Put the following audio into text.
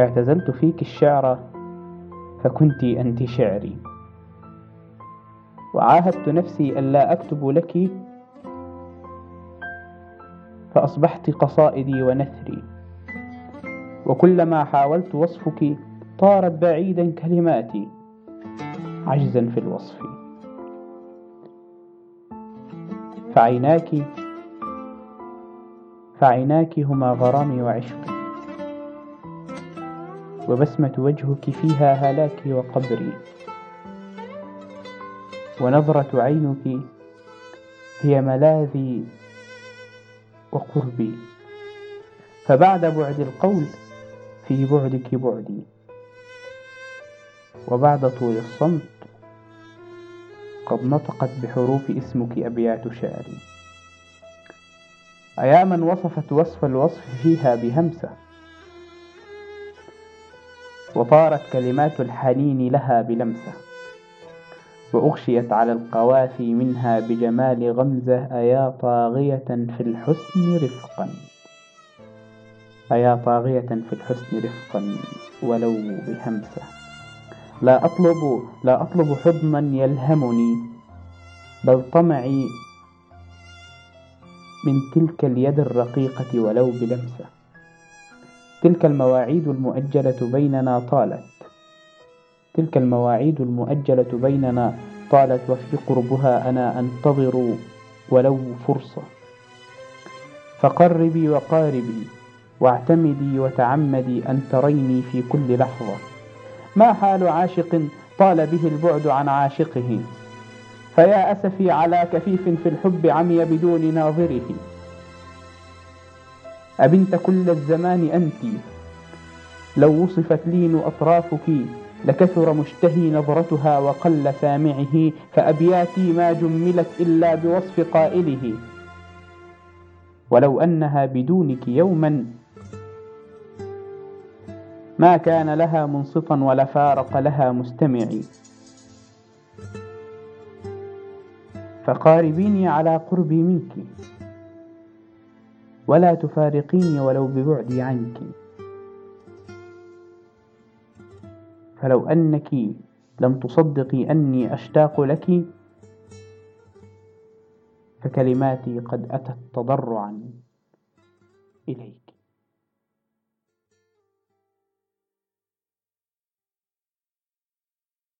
اعتزلت فيك الشعر فكنت أنت شعري. وعاهدت نفسي ألا أكتب لك فأصبحت قصائدي ونثري. وكلما حاولت وصفك طارت بعيدا كلماتي عجزا في الوصف. فعيناك فعيناك هما غرامي وعشقي. وبسمة وجهك فيها هلاكي وقبري. ونظرة عينك هي ملاذي وقربي. فبعد بعد القول في بعدك بعدي. وبعد طول الصمت قد نطقت بحروف اسمك أبيات شعري. أيا من وصفت وصف الوصف فيها بهمسة. وطارت كلمات الحنين لها بلمسة وأغشيت على القوافي منها بجمال غمزة أيا طاغية في الحسن رفقا. أيا طاغية في الحسن رفقا ولو بهمسة. لا أطلب لا أطلب حضنا يلهمني بل طمعي من تلك اليد الرقيقة ولو بلمسة. تلك المواعيد المؤجلة بيننا طالت. تلك المواعيد المؤجلة بيننا طالت وفي قربها أنا أنتظر ولو فرصة. فقربي وقاربي واعتمدي وتعمدي أن تريني في كل لحظة. ما حال عاشق طال به البعد عن عاشقه؟ فيا أسفي على كفيف في الحب عمي بدون ناظره. أبنت كل الزمان أنت. لو وصفت لين أطرافك لكثر مشتهي نظرتها وقل سامعه فأبياتي ما جملت إلا بوصف قائله. ولو أنها بدونك يوما ما كان لها منصفا ولا فارق لها مستمعي. فقاربيني على قربي منك. ولا تفارقيني ولو ببعدي عنك. فلو أنك لم تصدقي أني أشتاق لك فكلماتي قد أتت تضرعا إليك.